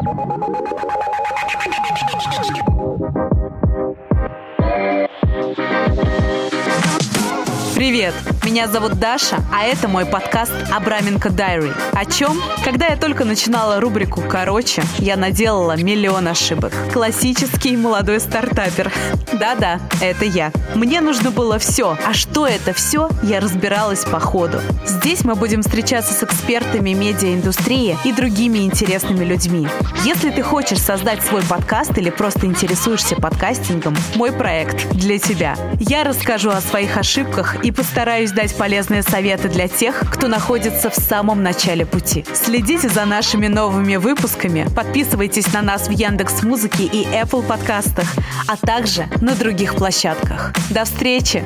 Thank you. Привет! Меня зовут Даша, а это мой подкаст «Абраменко Дайри». О чем? Когда я только начинала рубрику «Короче», я наделала миллион ошибок. Классический молодой стартапер. Да-да, это я. Мне нужно было все. А что это все, я разбиралась по ходу. Здесь мы будем встречаться с экспертами медиаиндустрии и другими интересными людьми. Если ты хочешь создать свой подкаст или просто интересуешься подкастингом, мой проект для тебя. Я расскажу о своих ошибках и постараюсь дать полезные советы для тех, кто находится в самом начале пути. Следите за нашими новыми выпусками, подписывайтесь на нас в Яндекс Музыке и Apple подкастах, а также на других площадках. До встречи!